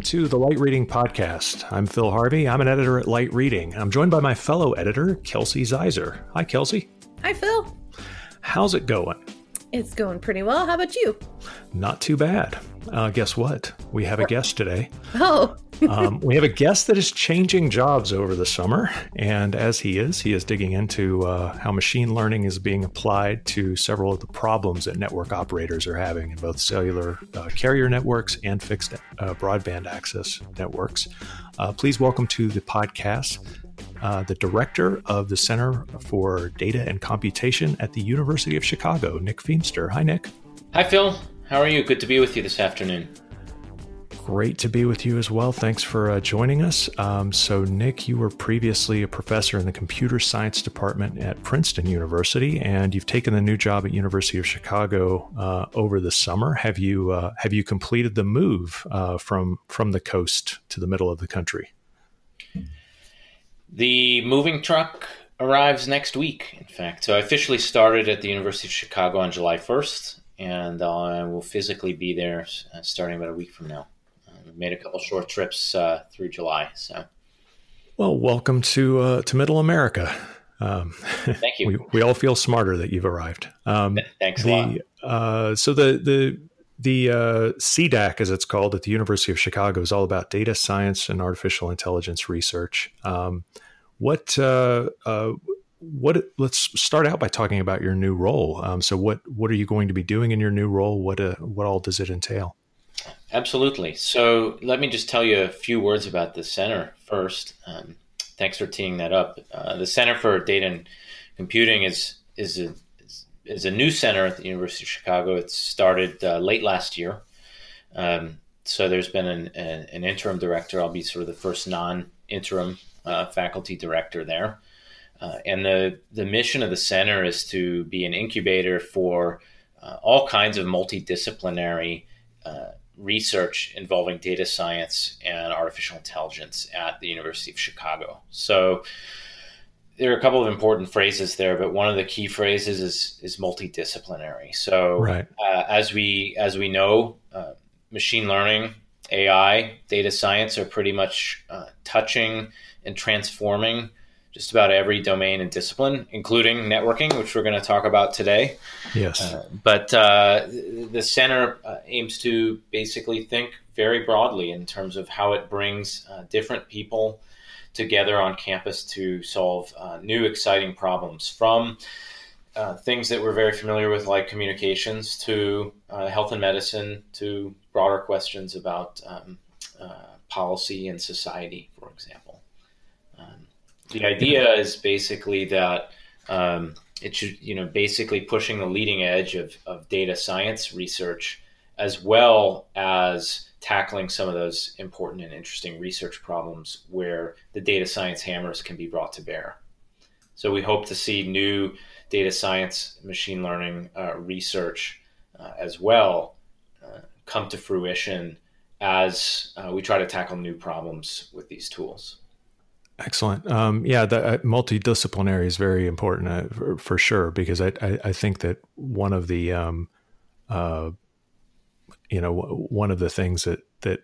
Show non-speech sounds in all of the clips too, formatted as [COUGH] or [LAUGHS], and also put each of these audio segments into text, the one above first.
Welcome to the Light Reading Podcast. I'm Phil Harvey. I'm an editor at Light Reading. I'm joined by my fellow editor, Kelsey Ziser. Hi, Kelsey. Hi, Phil. How's it going? It's going pretty well. How about you? Not too bad. Uh, guess what? We have a guest today. Oh. Um, we have a guest that is changing jobs over the summer. And as he is, he is digging into uh, how machine learning is being applied to several of the problems that network operators are having in both cellular uh, carrier networks and fixed uh, broadband access networks. Uh, please welcome to the podcast uh, the director of the Center for Data and Computation at the University of Chicago, Nick Feamster. Hi, Nick. Hi, Phil. How are you? Good to be with you this afternoon. Great to be with you as well. Thanks for uh, joining us. Um, so, Nick, you were previously a professor in the computer science department at Princeton University, and you've taken the new job at University of Chicago uh, over the summer. Have you uh, have you completed the move uh, from from the coast to the middle of the country? The moving truck arrives next week, in fact. So I officially started at the University of Chicago on July 1st, and I will physically be there uh, starting about a week from now. Made a couple short trips uh, through July. So, well, welcome to uh, to Middle America. Um, [LAUGHS] Thank you. we, we all feel smarter that you've arrived. Um, Thanks the, a lot. Uh, so the the the uh, CDAC, as it's called at the University of Chicago, is all about data science and artificial intelligence research. Um, what uh, uh, what? Let's start out by talking about your new role. Um, so, what what are you going to be doing in your new role? What uh, what all does it entail? Absolutely. So, let me just tell you a few words about the center first. Um, thanks for teeing that up. Uh, the Center for Data and Computing is is a is a new center at the University of Chicago. It started uh, late last year. Um, so there's been an, an, an, interim director. I'll be sort of the first non-interim uh, faculty director there. Uh, and the, the mission of the center is to be an incubator for uh, all kinds of multidisciplinary uh, research involving data science and artificial intelligence at the University of Chicago. So there are a couple of important phrases there, but one of the key phrases is is multidisciplinary. So, right. uh, as we as we know, uh, machine learning, AI, data science are pretty much uh, touching and transforming just about every domain and discipline, including networking, which we're going to talk about today. Yes. Uh, but uh, the center uh, aims to basically think very broadly in terms of how it brings different people together on campus to solve uh, new exciting problems from uh, things that we're very familiar with, like communications, to uh, health and medicine, to broader questions about um, uh, policy and society, for example. The idea is basically that um, it should, you know, basically pushing the leading edge of, of data science research as well as tackling some of those important and interesting research problems where the data science hammers can be brought to bear. So we hope to see new data science, machine learning uh, research uh, as well uh, come to fruition as uh, we try to tackle new problems with these tools. Excellent. Um, yeah, the uh, multidisciplinary is very important uh, for, for, sure because I, I, I, think that one of the um, uh, you know, one of the things that that,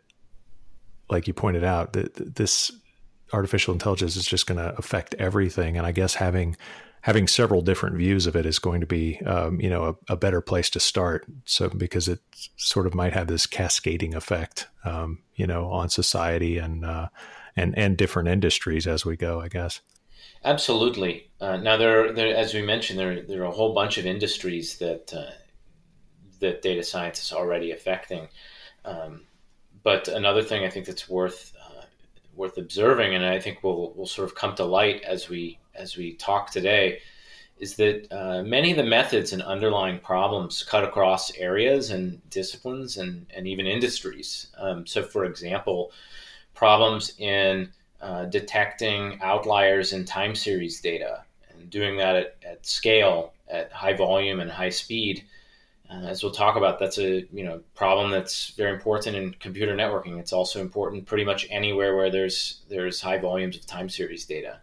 like you pointed out, that this artificial intelligence is just going to affect everything, and I guess having having several different views of it is going to be, um, you know, a, a, better place to start. So because it sort of might have this cascading effect, um, you know, on society and uh, and and different industries as we go, I guess. Absolutely. Uh, now, there, there, as we mentioned, there, there are a whole bunch of industries that uh, that data science is already affecting. Um, but another thing I think that's worth uh, worth observing, and I think will will sort of come to light as we as we talk today, is that uh, many of the methods and underlying problems cut across areas and disciplines and, and even industries. Um, so, for example, problems in uh, detecting outliers in time series data and doing that at, at scale, at high volume and high speed uh, as we'll talk about, that's a you know problem that's very important in computer networking. It's also important pretty much anywhere where there's there's high volumes of time series data.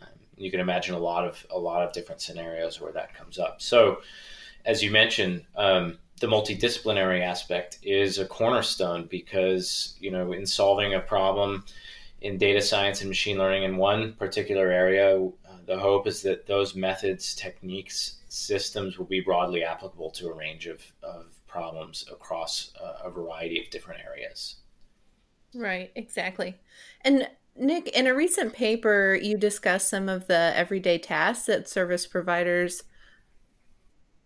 Um, you can imagine a lot of a lot of different scenarios where that comes up. So, as you mentioned, um, the multidisciplinary aspect is a cornerstone because you know in solving a problem in data science and machine learning in one particular area, uh, the hope is that those methods, techniques, systems will be broadly applicable to a range of, of problems across a, a variety of different areas. Right, exactly. And Nick, in a recent paper, you discussed some of the everyday tasks that service providers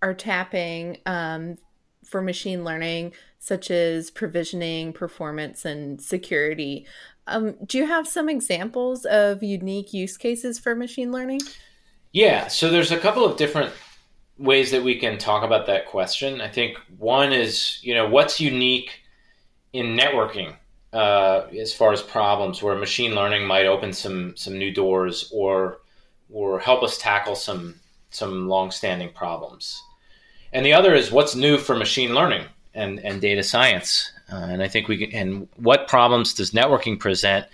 are tapping um, for machine learning, such as provisioning, performance, and security. Um, do you have some examples of unique use cases for machine learning? Yeah, so there's a couple of different ways that we can talk about that question. I think one is, you know, what's unique in networking uh, as far as problems where machine learning might open some some new doors or or help us tackle some some long-standing problems. And the other is what's new for machine learning and, and data science. Uh, and I think we can, and what problems does networking present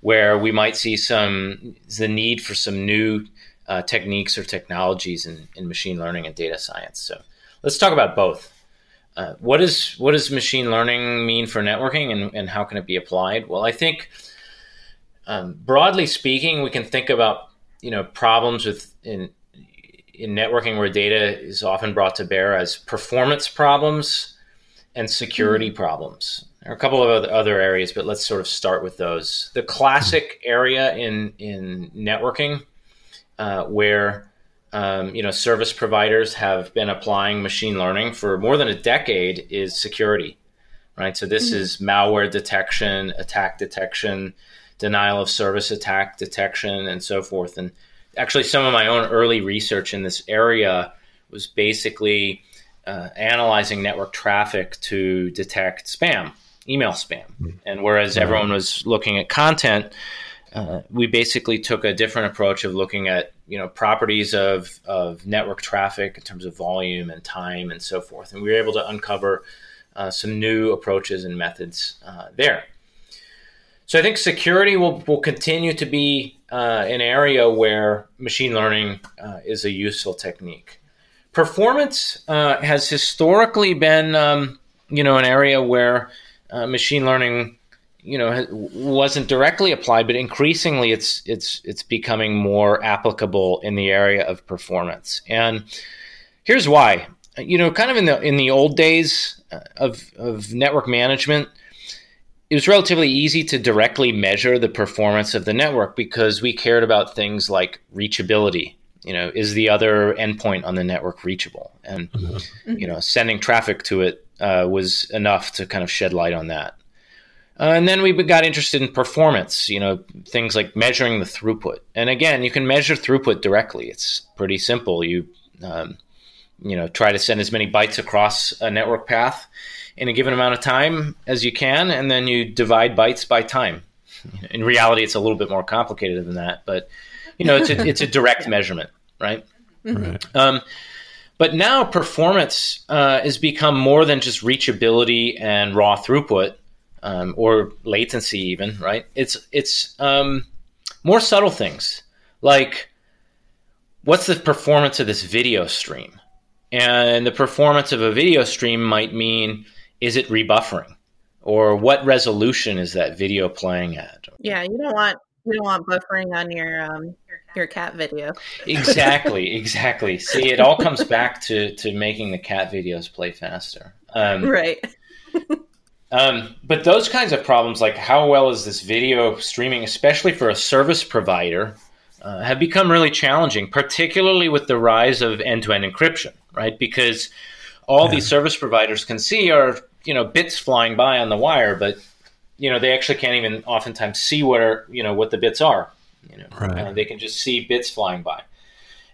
where we might see some the need for some new uh, techniques or technologies in, in machine learning and data science. So let's talk about both. Uh, what is what does machine learning mean for networking and, and how can it be applied? Well, I think um, broadly speaking, we can think about you know problems with in in networking where data is often brought to bear as performance problems and security mm-hmm. problems. There are a couple of other areas, but let's sort of start with those. The classic area in in networking uh, where um, you know service providers have been applying machine learning for more than a decade is security, right? So this mm-hmm. is malware detection, attack detection, denial of service attack detection, and so forth. And actually, some of my own early research in this area was basically uh, analyzing network traffic to detect spam, email spam. Mm-hmm. And whereas mm-hmm. everyone was looking at content, uh, we basically took a different approach of looking at you know properties of, of network traffic in terms of volume and time and so forth, and we were able to uncover uh, some new approaches and methods uh, there. So I think security will, will continue to be uh, an area where machine learning uh, is a useful technique. Performance has historically been um, you know an area where machine learning you know wasn't directly applied, but increasingly it's it's it's becoming more applicable in the area of performance. And here's why. You know, kind of in the in the old days uh, of of network management, it was relatively easy to directly measure the performance of the network because we cared about things like reachability. You know, is the other endpoint on the network reachable? And mm-hmm. you know, sending traffic to it uh, was enough to kind of shed light on that. Uh, and then we got interested in performance, you know, things like measuring the throughput. And again, you can measure throughput directly. It's pretty simple. You, um, you know, try to send as many bytes across a network path in a given amount of time as you can, and then you divide bytes by time. In reality, it's a little bit more complicated than that, but you know, it's a, it's a [LAUGHS] direct measurement, right? right. Um, but now performance uh, has become more than just reachability and raw throughput um, or latency even right it's it's um, more subtle things like what's the performance of this video stream and the performance of a video stream might mean is it rebuffering? Or what resolution is that video playing at? Yeah you don't want you don't want buffering on your um, your cat video. Exactly [LAUGHS] exactly. See it all comes back to to making the cat videos play faster. Um, right. [LAUGHS] um, but those kinds of problems, like how well is this video streaming, especially for a service provider, uh, have become really challenging, particularly with the rise of end-to-end encryption, right? Because all yeah. these service providers can see are you know bits flying by on the wire, but you know they actually can't even oftentimes see what are you know what the bits are. You know, right. uh, they can just see bits flying by.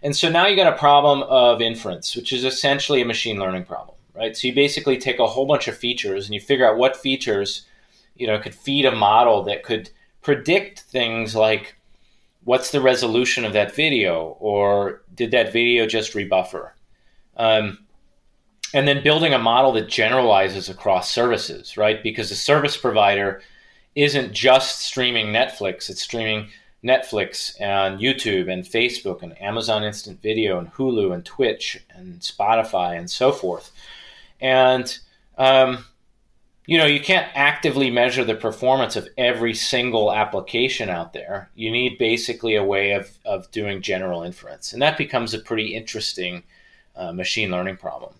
And so now you got a problem of inference, which is essentially a machine learning problem right? So you basically take a whole bunch of features and you figure out what features, you know, could feed a model that could predict things like what's the resolution of that video or did that video just rebuffer? Um, and then building a model that generalizes across services, right? Because the service provider isn't just streaming Netflix, it's streaming Netflix and YouTube and Facebook and Amazon Instant Video and Hulu and Twitch and Spotify and so forth. and um, you know you can't actively measure the performance of every single application out there. You need basically a way of of doing general inference, and that becomes a pretty interesting uh, machine learning problem.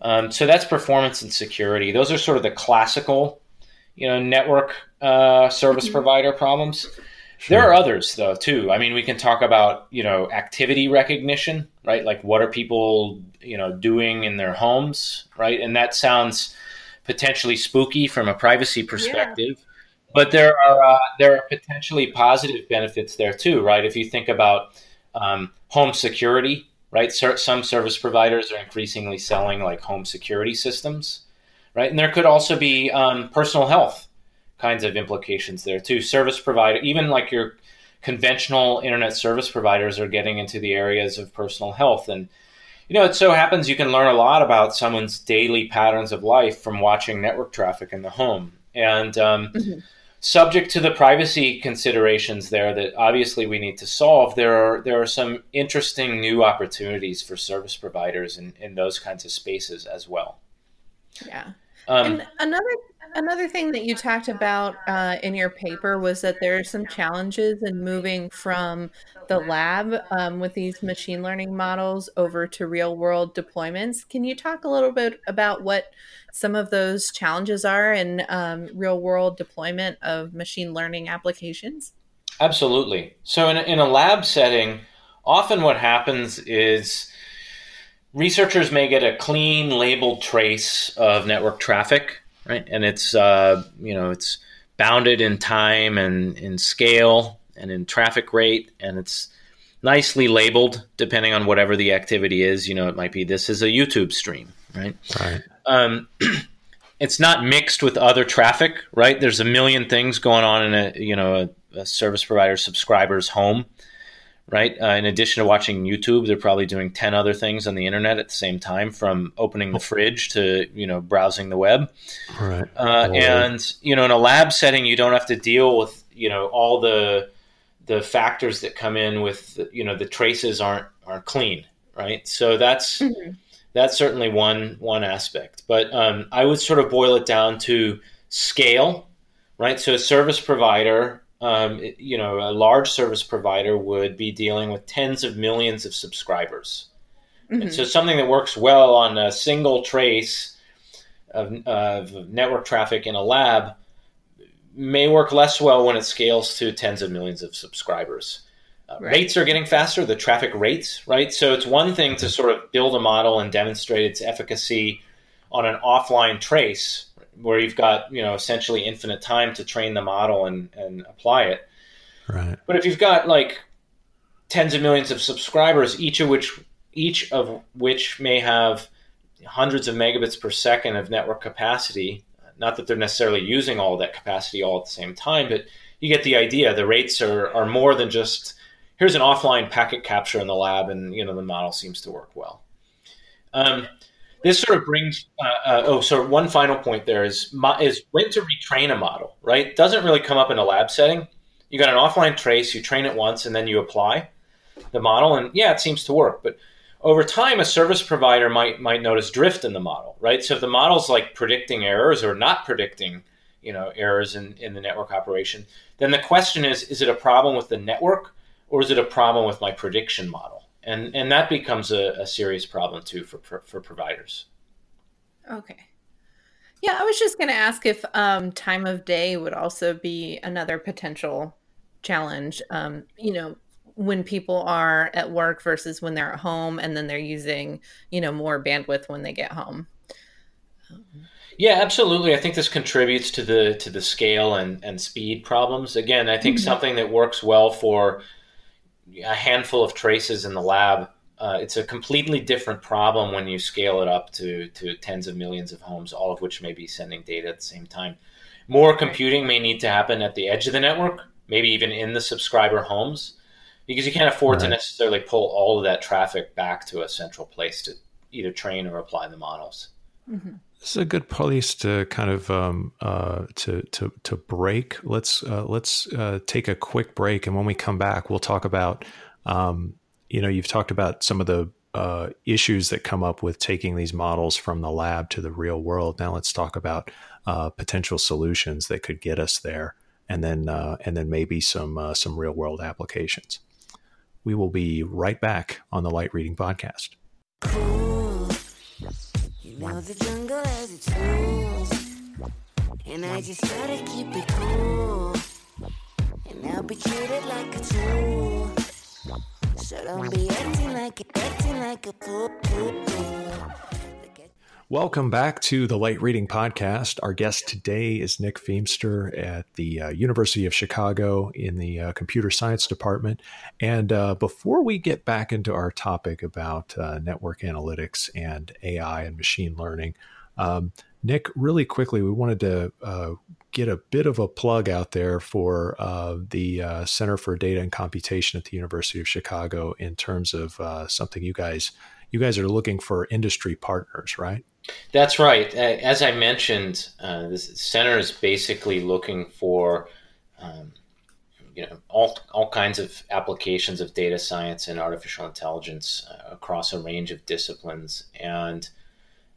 Um, so that's performance and security. Those are sort of the classical, you know, network uh, service mm-hmm. provider problems. Sure. There are others though too. I mean, we can talk about you know activity recognition, right? Like what are people you know doing in their homes, right? And that sounds potentially spooky from a privacy perspective. Yeah. But there are uh, there are potentially positive benefits there too, right? If you think about um, home security, right? Some service providers are increasingly selling like home security systems, right? And there could also be um, personal health kinds of implications there too. Service provider, even like your conventional internet service providers, are getting into the areas of personal health. And you know, it so happens you can learn a lot about someone's daily patterns of life from watching network traffic in the home. And um, mm-hmm subject to the privacy considerations there that obviously we need to solve, there are there are some interesting new opportunities for service providers in, in those kinds of spaces as well. Yeah. Um, and another another thing that you talked about uh, in your paper was that there are some challenges in moving from the lab um, with these machine learning models over to real world deployments. Can you talk a little bit about what some of those challenges are in um, real world deployment of machine learning applications? Absolutely. So, in a, in a lab setting, often what happens is researchers may get a clean labeled trace of network traffic, right? And it's uh, you know it's bounded in time and in scale and in traffic rate, and it's nicely labeled depending on whatever the activity is. You know, it might be this is a YouTube stream, right? Right um, [CLEARS THROAT] it's not mixed with other traffic, right? There's a million things going on in a you know a, a service provider subscriber's home, right? Uh, in addition to watching YouTube, they're probably doing ten other things on the internet at the same time, from opening the fridge to you know browsing the web. Right. Uh, and you know, in a lab setting, you don't have to deal with you know all the the factors that come in with you know the traces aren't aren't clean, right? So that's. Mm-hmm that's certainly one one aspect. But um, I would sort of boil it down to scale, right? So a service provider, um, you know, a large service provider would be dealing with tens of millions of subscribers, mm-hmm. and so something that works well on a single trace of, of network traffic in a lab may work less well when it scales to tens of millions of subscribers. Right. Rates are getting faster, the traffic rates, right? So it's one thing to mm-hmm. sort of build a model and demonstrate its efficacy on an offline trace where you've got, you know, essentially infinite time to train the model and, and apply it. Right. But if you've got like tens of millions of subscribers, each of which each of which may have hundreds of megabits per second of network capacity, not that they're necessarily using all that capacity all at the same time, but you get the idea. The rates are, are more than just here's an offline packet capture in the lab, and you know the model seems to work well. Um, this sort of brings uh, uh, oh, so one final point there is is when to retrain a model, right? Doesn't really come up in a lab setting. You got an offline trace, you train it once, and then you apply the model, and yeah, it seems to work, but over time, a service provider might might notice drift in the model, right? So if the model's like predicting errors or not predicting, you know, errors in, in the network operation, then the question is: Is it a problem with the network, or is it a problem with my prediction model? And and that becomes a, a serious problem too for, for, for providers. Okay. Yeah, I was just going to ask if um, time of day would also be another potential challenge. Um, you know, when people are at work versus when they're at home, and then they're using you know more bandwidth when they get home. Yeah, absolutely. I think this contributes to the to the scale and, and speed problems. Again, I think mm-hmm. something that works well for a handful of traces in the lab. Uh, it's a completely different problem when you scale it up to, to tens of millions of homes, all of which may be sending data at the same time. More computing may need to happen at the edge of the network, maybe even in the subscriber homes, because you can't afford right. to necessarily pull all of that traffic back to a central place to either train or apply the models. Mm-hmm. This is a good place to kind of um, uh, to to to break. Let's uh, let's uh, take a quick break, and when we come back, we'll talk about. Um, you know, you've talked about some of the uh, issues that come up with taking these models from the lab to the real world. Now let's talk about uh, potential solutions that could get us there, and then uh, and then maybe some uh, some real world applications. We will be right back on the Light Reading Podcast. Cool. You know the jungle has its rules, and I just try to keep it cool, and I'll be treated like a tool. So don't be acting like acting like a fool. Welcome back to the Light Reading Podcast. Our guest today is Nick Feamster at the uh, University of Chicago in the uh, Computer Science Department. And uh, before we get back into our topic about uh, network analytics and AI and machine learning, um, Nick, really quickly, we wanted to uh, get a bit of a plug out there for uh, the Center for Data and Computation at the University of Chicago in terms of something you guys you guys are looking for industry partners, right? That's right. As I mentioned, uh, the center is basically looking for um, you know all all kinds of applications of data science and artificial intelligence uh, across a range of disciplines and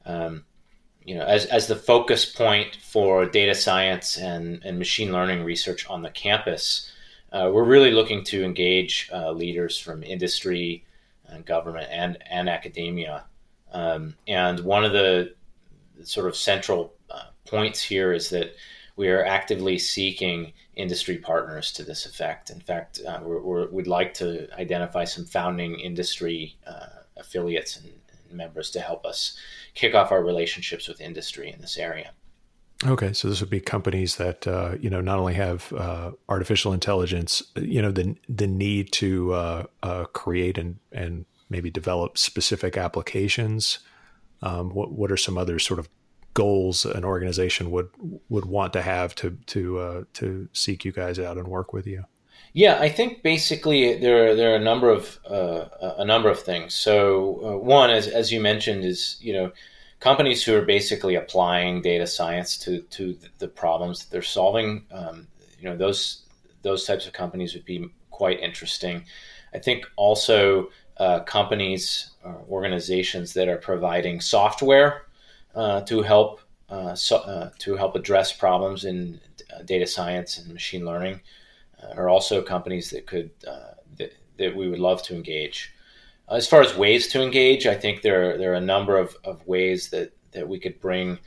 um, you know, as, as the focus point for data science and, and machine learning research on the campus, uh, we're really looking to engage uh, leaders from industry and government and, and academia. Um, and one of the sort of central uh, points here is that we are actively seeking industry partners to this effect. In fact, uh, we would like to identify some founding industry uh, affiliates and, members to help us kick off our relationships with industry in this area. Okay, so this would be companies that uh, you know not only have uh, artificial intelligence, you know the the need to uh, uh create and and maybe develop specific applications. Um, what what are some other sort of goals an organization would would want to have to to uh, to seek you guys out and work with you? Yeah, I think basically there are, there are a number of uh, a number of things. So uh, one, as as you mentioned, is you know companies who are basically applying data science to to the problems that they're solving. Um, you know those those types of companies would be quite interesting. I think also uh, companies or organizations that are providing software uh, to help uh, so, uh, to help address problems in data science and machine learning uh, are also companies that could uh, that, that we would love to engage. As far as ways to engage, I think there there are a number of, of ways that, that we could bring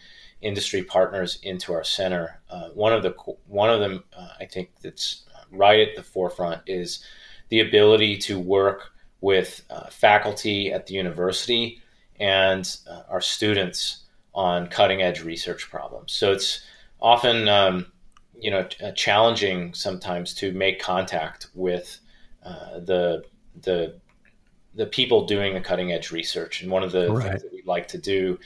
industry partners into our center. Uh, one of the one of them uh, I think that's right at the forefront is the ability to work with uh, faculty at the university and uh, our students on cutting edge research problems. So it's often um, you know uh, challenging sometimes to make contact with uh, the the the people doing the cutting edge research. And one of the right. things that we'd like to do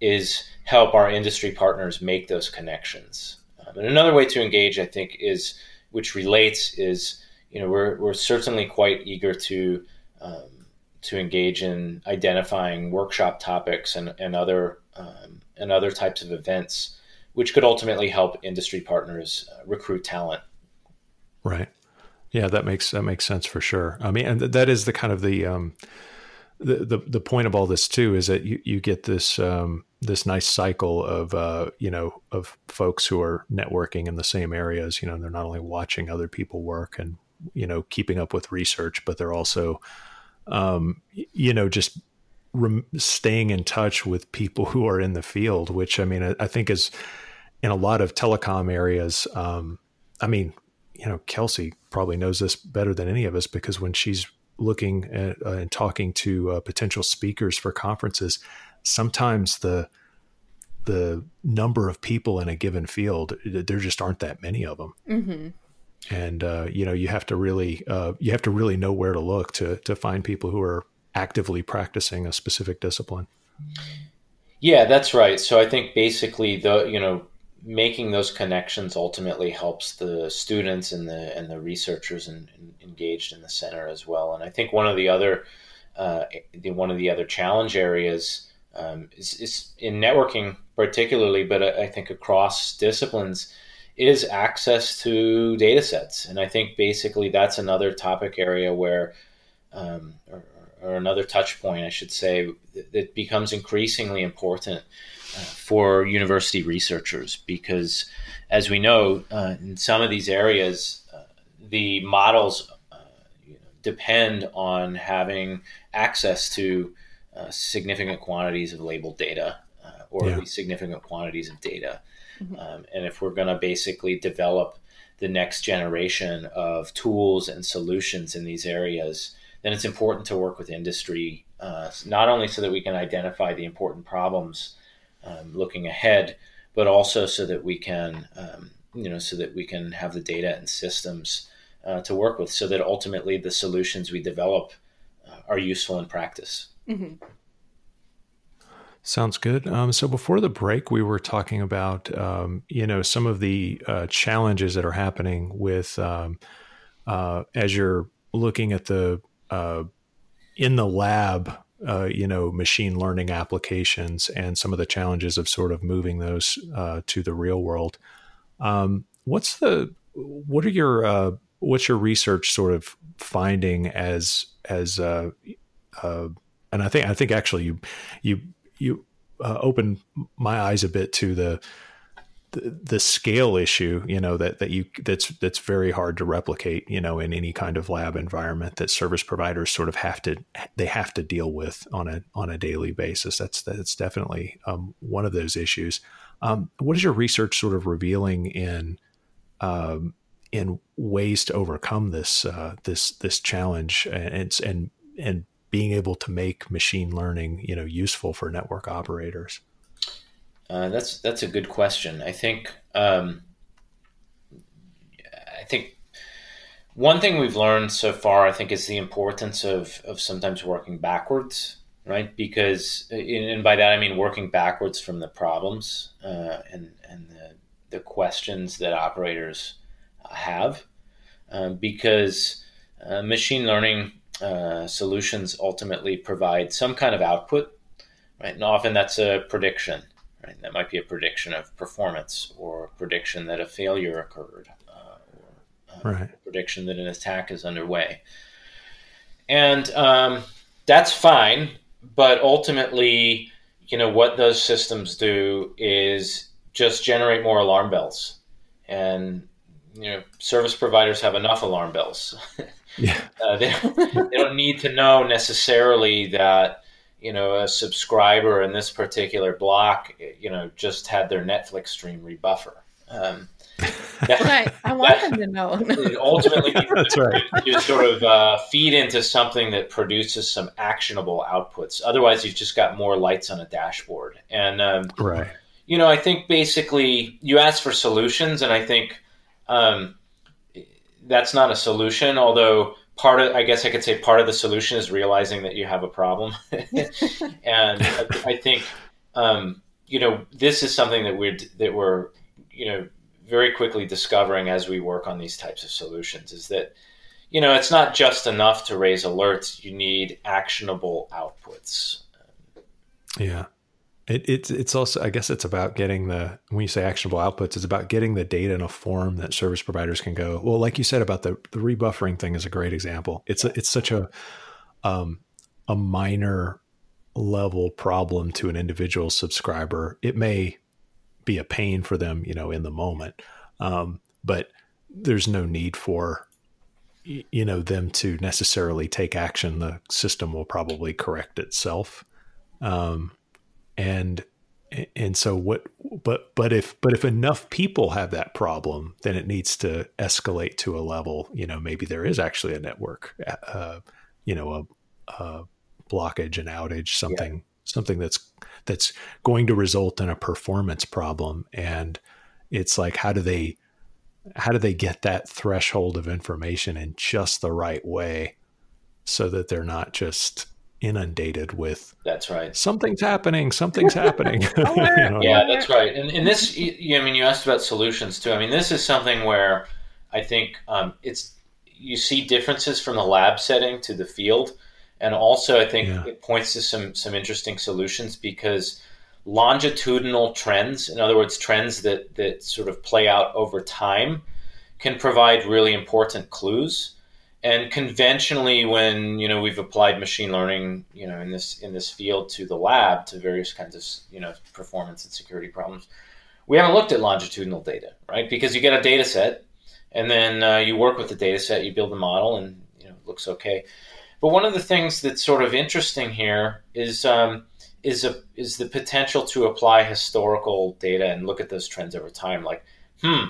is help our industry partners make those connections. Um, and another way to engage, I think, is which relates is you know we're we're certainly quite eager to um, to engage in identifying workshop topics and and other um, and other types of events which could ultimately help industry partners uh, recruit talent. Right. Yeah, that makes that makes sense for sure. I mean, and that is the kind of the um, the, the the point of all this too is that you you get this um, this nice cycle of uh, you know of folks who are networking in the same areas. You know, they're not only watching other people work and you know keeping up with research, but they're also um, you know just rem- staying in touch with people who are in the field. Which I mean, I, I think is in a lot of telecom areas, um, I mean, you know, Kelsey probably knows this better than any of us because when she's looking at uh, and talking to uh, potential speakers for conferences, sometimes the the number of people in a given field, there just aren't that many of them. Mm-hmm. And uh, you know, you have to really uh, you have to really know where to look to to find people who are actively practicing a specific discipline. Yeah, that's right. So I think basically the you know making those connections ultimately helps the students and the and the researchers in, in, engaged in the center as well. And I think one of the other uh, the, one of the other challenge areas um, is, is, in networking particularly, but I, I think across disciplines is access to data sets. And I think basically that's another topic area where um, or, or another touch point, I should say, that becomes increasingly important uh, for university researchers because, as we know, uh, in some of these areas, uh, the models uh, you know, depend on having access to uh, significant quantities of labeled data or yeah. at least significant quantities of data. Mm-hmm. Um, and if we're going to basically develop the next generation of tools and solutions in these areas, then it's important to work with industry, uh, not only so that we can identify the important problems um, looking ahead, but also so that we can, um, you know, so that we can have the data and systems uh, to work with, so that ultimately the solutions we develop uh, are useful in practice. Mm-hmm. Sounds good. Um, so before the break, we were talking about um, you know some of the uh, challenges that are happening with um, uh, as you're looking at the uh, in the lab, uh, you know, machine learning applications and some of the challenges of sort of moving those uh, to the real world. Um, what's the what are your uh, what's your research sort of finding as as and I think I think actually you you you uh, opened my eyes a bit to the, the, the scale issue. You know that that you that's that's very hard to replicate. You know, in any kind of lab environment that service providers sort of have to they have to deal with on a on a daily basis. That's that's definitely um, one of those issues. Um, what is your research sort of revealing in um, in ways to overcome this uh, this this challenge and and and being able to make machine learning, you know, useful for network operators? Uh, that's that's a good question. I think um, I think one thing we've learned so far, I think, is the importance of of sometimes working backwards, right? Because and by that I mean working backwards from the problems uh, and and the, the questions that operators have, uh, because uh, machine learning uh, solutions ultimately provide some kind of output, right? And often that's a prediction, right? That might be a prediction of performance or a prediction that a failure occurred uh, or uh, right. prediction that an attack is underway. And um, that's fine, but ultimately, you know, what those systems do is just generate more alarm bells. And, you know, service providers have enough alarm bells. [LAUGHS] Yeah. Uh, they, they don't need to know necessarily that you know a subscriber in this particular block you know just had their Netflix stream rebuffer. Um, [LAUGHS] that, right. I want that, them to know. [LAUGHS] ultimately, [LAUGHS] that's right. You sort of uh, feed into something that produces some actionable outputs. Otherwise, you've just got more lights on a dashboard. And um, right. You know, I think basically you ask for solutions, and I think um, that's not a solution. Although part of, I guess I could say part of the solution is realizing that you have a problem. [LAUGHS] and I, I think, um, you know, this is something that we're that we're, you know, very quickly discovering as we work on these types of solutions is that, you know, it's not just enough to raise alerts. You need actionable outputs. Yeah. It, it's it's also I guess it's about getting the when you say actionable outputs, it's about getting the data in a form that service providers can go. Well, like you said about the the rebuffering thing is a great example. It's a, it's such a um, a minor level problem to an individual subscriber. It may be a pain for them, you know, in the moment, um, but there's no need for you know them to necessarily take action. The system will probably correct itself. Um, and and so what but but if but if enough people have that problem then it needs to escalate to a level you know maybe there is actually a network uh, you know a, a, blockage an outage something yeah. something that's that's going to result in a performance problem and it's like how do they how do they get that threshold of information in just the right way so that they're not just inundated with that's right. something's happening something's happening. [LAUGHS] [LAUGHS] You know? yeah that's right. And, and this you, i mean you asked about solutions too. I mean this is something where i think um, it's you see differences from the lab setting to the field. And also i think yeah. it points to some some interesting solutions because longitudinal trends in other words trends that that sort of play out over time can provide really important clues And conventionally, when you know we've applied machine learning, you know, in this in this field to the lab to various kinds of you know performance and security problems, we haven't looked at longitudinal data, right? Because you get a data set, and then uh, you work with the data set, you build the model, and you know it looks okay. But one of the things that's sort of interesting here is um, is a is the potential to apply historical data and look at those trends over time. Like, hmm,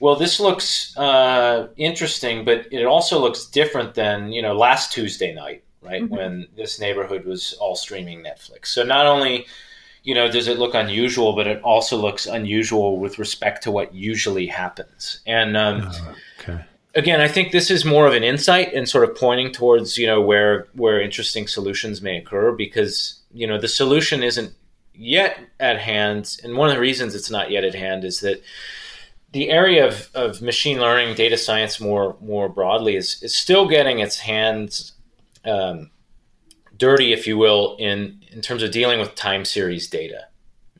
well, this looks uh, interesting, but it also looks different than you know last Tuesday night, right, mm-hmm. when this neighborhood was all streaming Netflix. So not only you know does it look unusual, but it also looks unusual with respect to what usually happens. And um, oh, okay again, I think this is more of an insight and sort of pointing towards you know where where interesting solutions may occur because you know the solution isn't yet at hand, and one of the reasons it's not yet at hand is that the area of, of machine learning, data science more more broadly is is still getting its hands um, dirty, if you will, in in terms of dealing with time series data.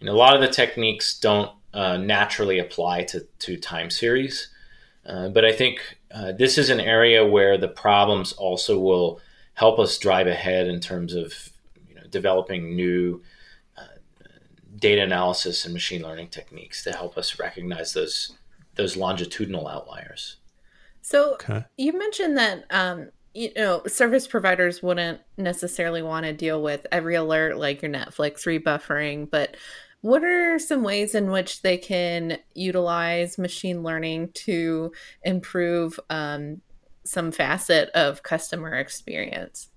And a lot of the techniques don't uh, naturally apply to to time series. Uh, but I think uh, this is an area where the problems also will help us drive ahead in terms of you know, developing new uh, data analysis and machine learning techniques to help us recognize those those longitudinal outliers. So okay. you mentioned that um, you know service providers wouldn't necessarily want to deal with every alert like your Netflix rebuffering, but what are some ways in which they can utilize machine learning to improve um, some facet of customer experience?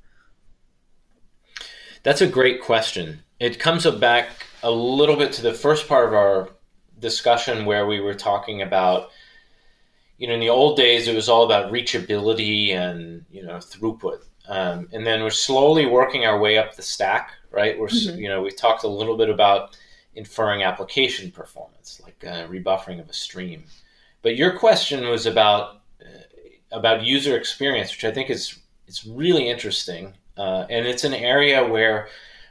That's a great question. It comes back a little bit to the first part of our discussion where we were talking about you know in the old days it was all about reachability and you know throughput um, and then we're slowly working our way up the stack right we're mm-hmm. you know we talked a little bit about inferring application performance, like uh, rebuffering of a stream. But your question was about uh, about user experience, which I think is is really interesting, uh, and it's an area where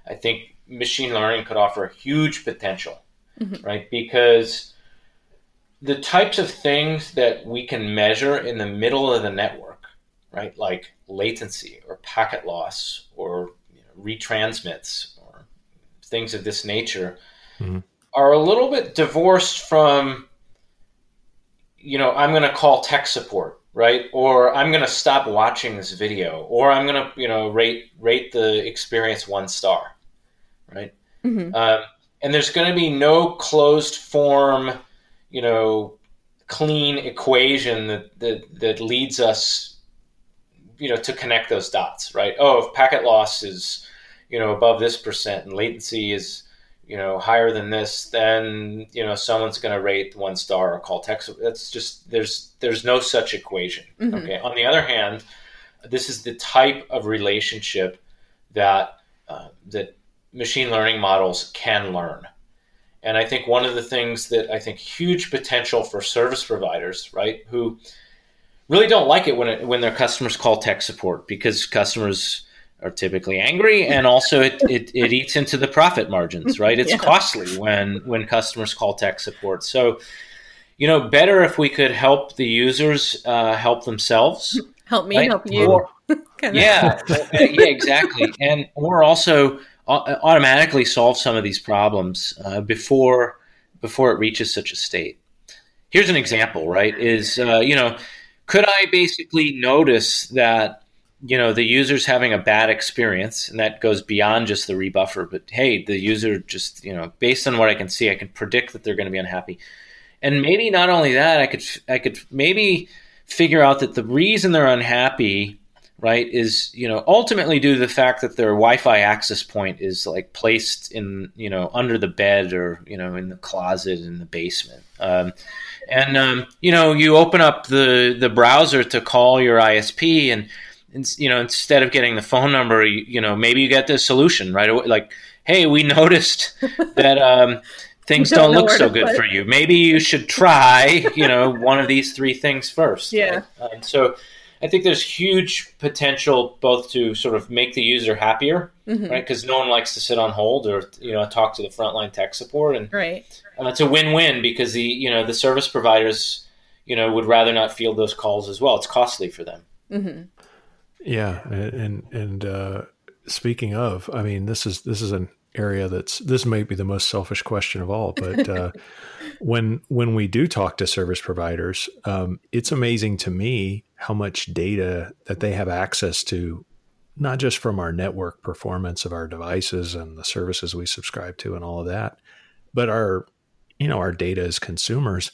I think machine learning could offer huge potential, mm-hmm. right? Because the types of things that we can measure in the middle of the network, right, like latency or packet loss or you know, retransmits or things of this nature mm-hmm. are a little bit divorced from, you know, I'm going to call tech support, right? Or I'm going to stop watching this video, or I'm going to, you know, rate rate the experience one star, right? Mm-hmm. Um, and there's going to be no closed form, you know, clean equation that, that that leads us, you know, to connect those dots, right? Oh, if packet loss is, you know, above this percent and latency is you know higher than this then you know someone's going to rate one star or call text that's just there's there's no such equation mm-hmm. okay on the other hand this is the type of relationship that uh, that machine learning models can learn. And i think one of the things that i think huge potential for service providers right who really don't like it when it, when their customers call tech support because customers are typically angry and also it, it, it eats into the profit margins right? It's [LAUGHS] yeah. costly when when customers call tech support. So you know better if we could help the users uh, help themselves help me right? help you. Or, [LAUGHS] yeah. Yeah exactly. And or also automatically solve some of these problems uh, before before it reaches such a state. Here's an example right is uh, you know could i basically notice that you know the user's having a bad experience and that goes beyond just the rebuffer but hey the user just you know based on what i can see i can predict that they're going to be unhappy. And maybe not only that i could i could maybe figure out that the reason they're unhappy right is you know ultimately due to the fact that their wi-fi access point is like placed in you know under the bed or you know in the closet in the basement um, and um, you know you open up the the browser to call your isp and you know, instead of getting the phone number, you, you know, maybe you get the solution right away. Like, hey, we [LAUGHS] noticed that um, things don't, don't look so good for you. Maybe you should try, you know, one of these three things first. [LAUGHS] Yeah. Right? Um, so I think there's huge potential both to sort of make the user happier, mm-hmm. right? Because no one likes to sit on hold or you know talk to the frontline tech support, and right. And it's a win-win because the you know the service providers you know would rather not field those calls as well. It's costly for them. Mm-hmm. Yeah, and and uh, speaking of, I mean, this is this is an area that's this may be the most selfish question of all, but uh, [LAUGHS] when when we do talk to service providers, um, it's amazing to me how much data that they have access to, not just from our network performance of our devices and the services we subscribe to and all of that, but our you know our data as consumers.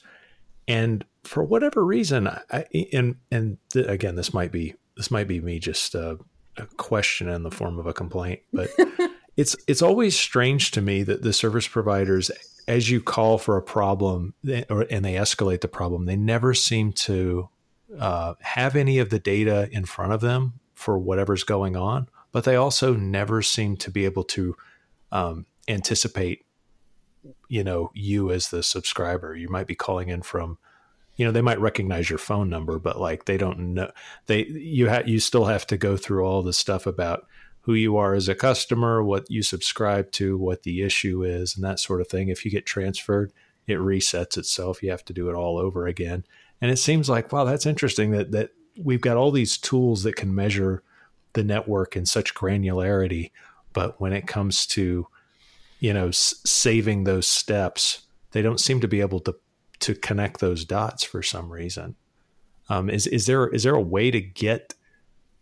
And for whatever reason, I, and and th- again, this might be this might be me just uh, a question in the form of a complaint, but [LAUGHS] it's it's always strange to me that the service providers, as you call for a problem or, and they escalate the problem, they never seem to uh, have any of the data in front of them for whatever's going on, but they also never seem to be able to um, anticipate, you know, you as the subscriber. You might be calling in from you know they might recognize your phone number but like they don't know they you have you still have to go through all the stuff about who you are as a customer what you subscribe to what the issue is and that sort of thing. If you get transferred it resets itself. You have to do it all over again and it seems like wow that's interesting that that we've got all these tools that can measure the network in such granularity but when it comes to you know s- saving those steps they don't seem to be able to to connect those dots for some reason. Um, is is there is there a way to get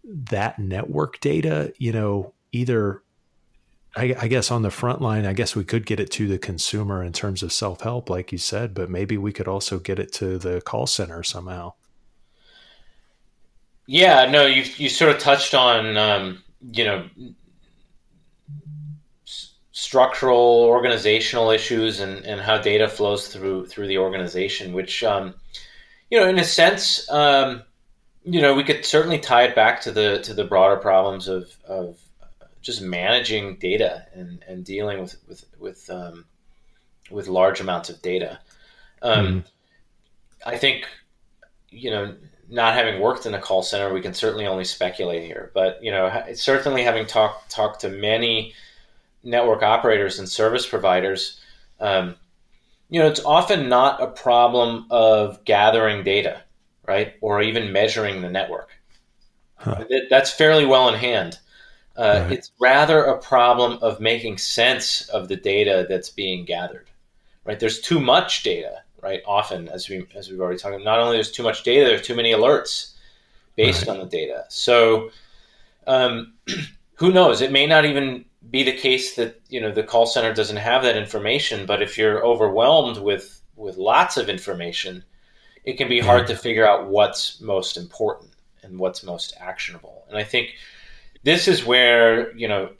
that network data? You know, either I, I, guess on the front line, I guess we could get it to the consumer in terms of self help, like you said, but maybe we could also get it to the call center somehow. Yeah, no, you you sort of touched on um, you know structural organizational issues and, and how data flows through through the organization which um, you know in a sense um, you know we could certainly tie it back to the to the broader problems of, of just managing data and, and dealing with with with, um, with large amounts of data mm. I think you know not having worked in a call center we can certainly only speculate here but you know certainly having talked talked to many network operators and service providers, um, you know, it's often not a problem of gathering data, right, or even measuring the network. Huh. That's fairly well in hand. Uh, right. It's rather a problem of making sense of the data that's being gathered, right? There's too much data, right? Often, as we as we've already talked, about, not only there's too much data, there's too many alerts based right. on the data. So, um, [CLEARS THROAT] who knows? It may not even be the case that you know the call center doesn't have that information but if you're overwhelmed with with lots of information it can be hard to figure out what's most important and what's most actionable and i think this is where you know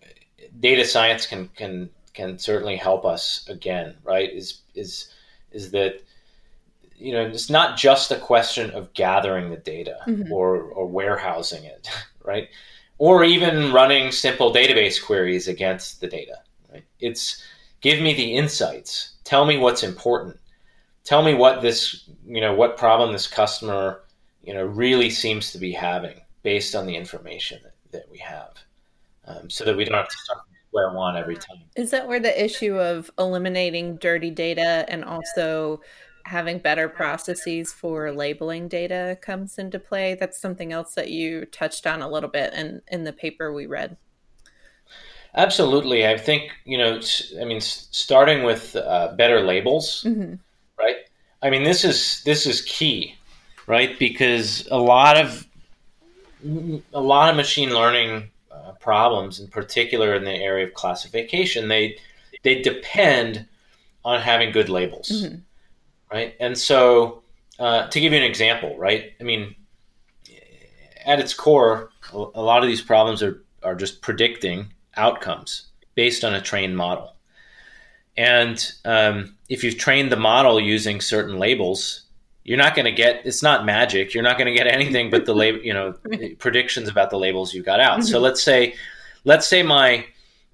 data science can can can certainly help us again right is is is that you know it's not just a question of gathering the data mm-hmm. or or warehousing it [LAUGHS] right or even running simple database queries against the data. Right? It's give me the insights. Tell me what's important. Tell me what this, you know, what problem this customer, you know, really seems to be having based on the information that, that we have, um, so that we don't have to start from square one every time. Is that where the issue of eliminating dirty data and also having better processes for labeling data comes into play. That's something else that you touched on a little bit in, in the paper we read. Absolutely. I think, you know, I mean, starting with uh, better labels, mm-hmm. right? I mean, this is, this is key, right? Because a lot of, a lot of machine learning uh, problems, in particular in the area of classification, they, they depend on having good labels. Mm-hmm right? And so, uh, to give you an example, right? I mean, at its core, a lot of these problems are, are just predicting outcomes based on a trained model. And um, if you've trained the model using certain labels, you're not going to get it's not magic. You're not going to get anything but the label, you know, [LAUGHS] predictions about the labels you got out. Mm-hmm. So let's say, let's say my,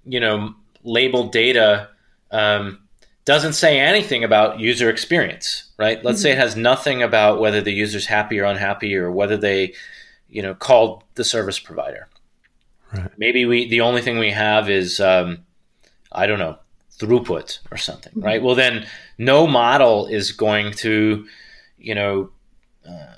you know, labeled data um, doesn't say anything about user experience, right? Let's mm-hmm. say it mm-hmm. has nothing about whether the user's happy or unhappy or whether they, you know, called the service provider. Right. Maybe we the only thing we have is um, I don't know throughput or something, mm-hmm. right? Well, then no model is going to, you know, uh,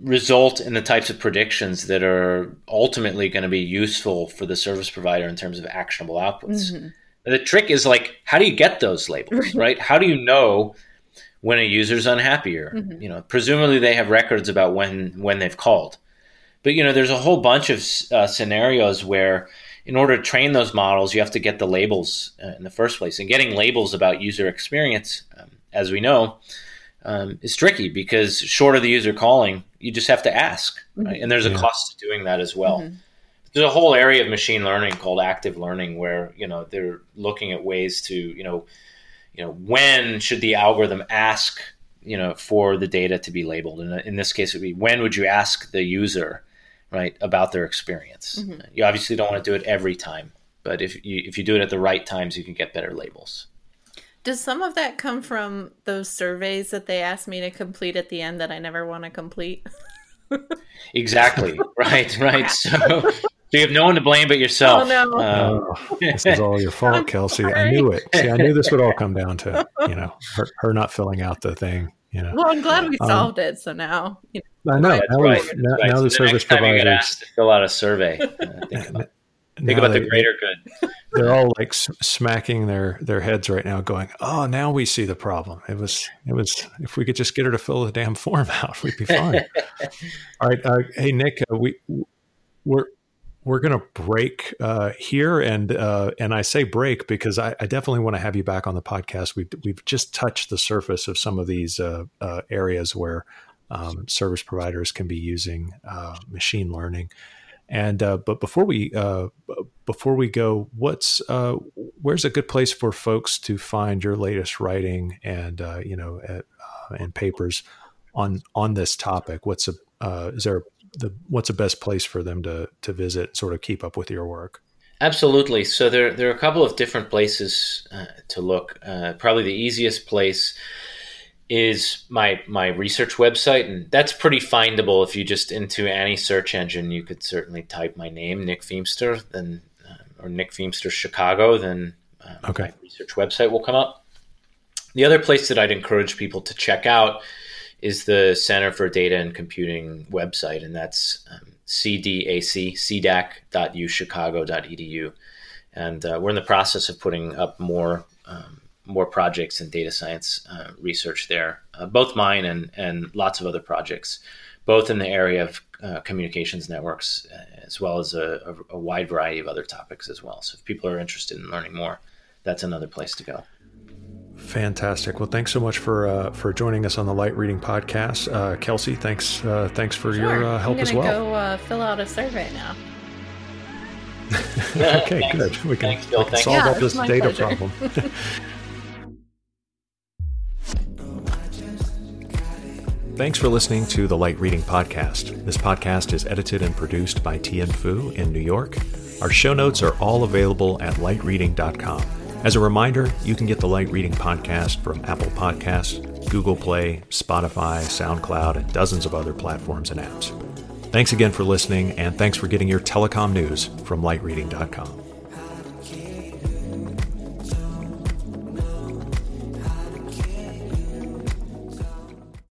result in the types of predictions that are ultimately going to be useful for the service provider in terms of actionable outputs. Mm-hmm. The trick is like, how do you get those labels, right? right? How do you know when a user's unhappy or, mm-hmm. you know, presumably they have records about when, when they've called. But, you know, there's a whole bunch of uh, scenarios where in order to train those models, you have to get the labels uh, in the first place. And getting labels about user experience, um, as we know, um, is tricky because short of the user calling, you just have to ask, right? Mm-hmm. And there's a yeah. cost to doing that as well. Mm-hmm. There's a whole area of machine learning called active learning, where you know they're looking at ways to you know, you know, when should the algorithm ask you know for the data to be labeled? And in this case, it would be when would you ask the user, right, about their experience? Mm-hmm. You obviously don't want to do it every time, but if you if you do it at the right times, you can get better labels. Does some of that come from those surveys that they asked me to complete at the end that I never want to complete? [LAUGHS] exactly. Right. Right. So, so you have no one to blame but yourself. Oh, no. Uh, this is all your fault, [LAUGHS] Kelsey. I knew it. See, I knew this would all come down to you know her, her not filling out the thing. You know. Well, I'm glad we um, solved um, it. So now. You know. I know. Right, now, right, now, right. now so the service providers to fill out a survey. Uh, [LAUGHS] Think about they, the greater good. [LAUGHS] they're all like smacking their their heads right now, going, "Oh, now we see the problem. It was it was if we could just get her to fill the damn form [LAUGHS] out, we'd be fine." [LAUGHS] all right, uh, hey Nick, uh, we we're we're going to break uh, here, and uh, and I say break because I, I definitely want to have you back on the podcast. We've we've just touched the surface of some of these uh, uh, areas where um, service providers can be using machine learning. And uh, but before we uh, before we go, what's uh, where's a good place for folks to find your latest writing and uh, you know at, uh, and papers on on this topic? What's a uh, is there the what's the best place for them to to visit, sort of keep up with your work? Absolutely. So there there are a couple of different places to look. probably the easiest place is my my research website, and that's pretty findable. If you just into any search engine, you could certainly type my name, Nick Feamster, then uh, or Nick Feamster Chicago, then um, okay. my research website will come up. The other place that I'd encourage people to check out is the Center for Data and Computing website, and that's um, cdac, cdac.uchicago.edu. And uh, we're in the process of putting up more um, more projects in data science uh, research there, uh, both mine and, and lots of other projects, both in the area of uh, communications networks uh, as well as a, a, a, wide variety of other topics as well. So if people are interested in learning more, that's another place to go. Fantastic. Well, thanks so much for uh, for joining us on the Light Reading Podcast, uh, Kelsey. Thanks thanks for sure. your help as well. I'm Go fill out a survey now. [LAUGHS] okay, [LAUGHS] thanks. good. We can, thanks, we can solve yeah, this data pleasure. problem. [LAUGHS] Thanks for listening to the Light Reading Podcast. This podcast is edited and produced by Tian Fu in New York. Our show notes are all available at lightreading.com. As a reminder, you can get the Light Reading Podcast from Apple Podcasts, Google Play, Spotify, SoundCloud, and dozens of other platforms and apps. Thanks again for listening, and thanks for getting your telecom news from lightreading.com.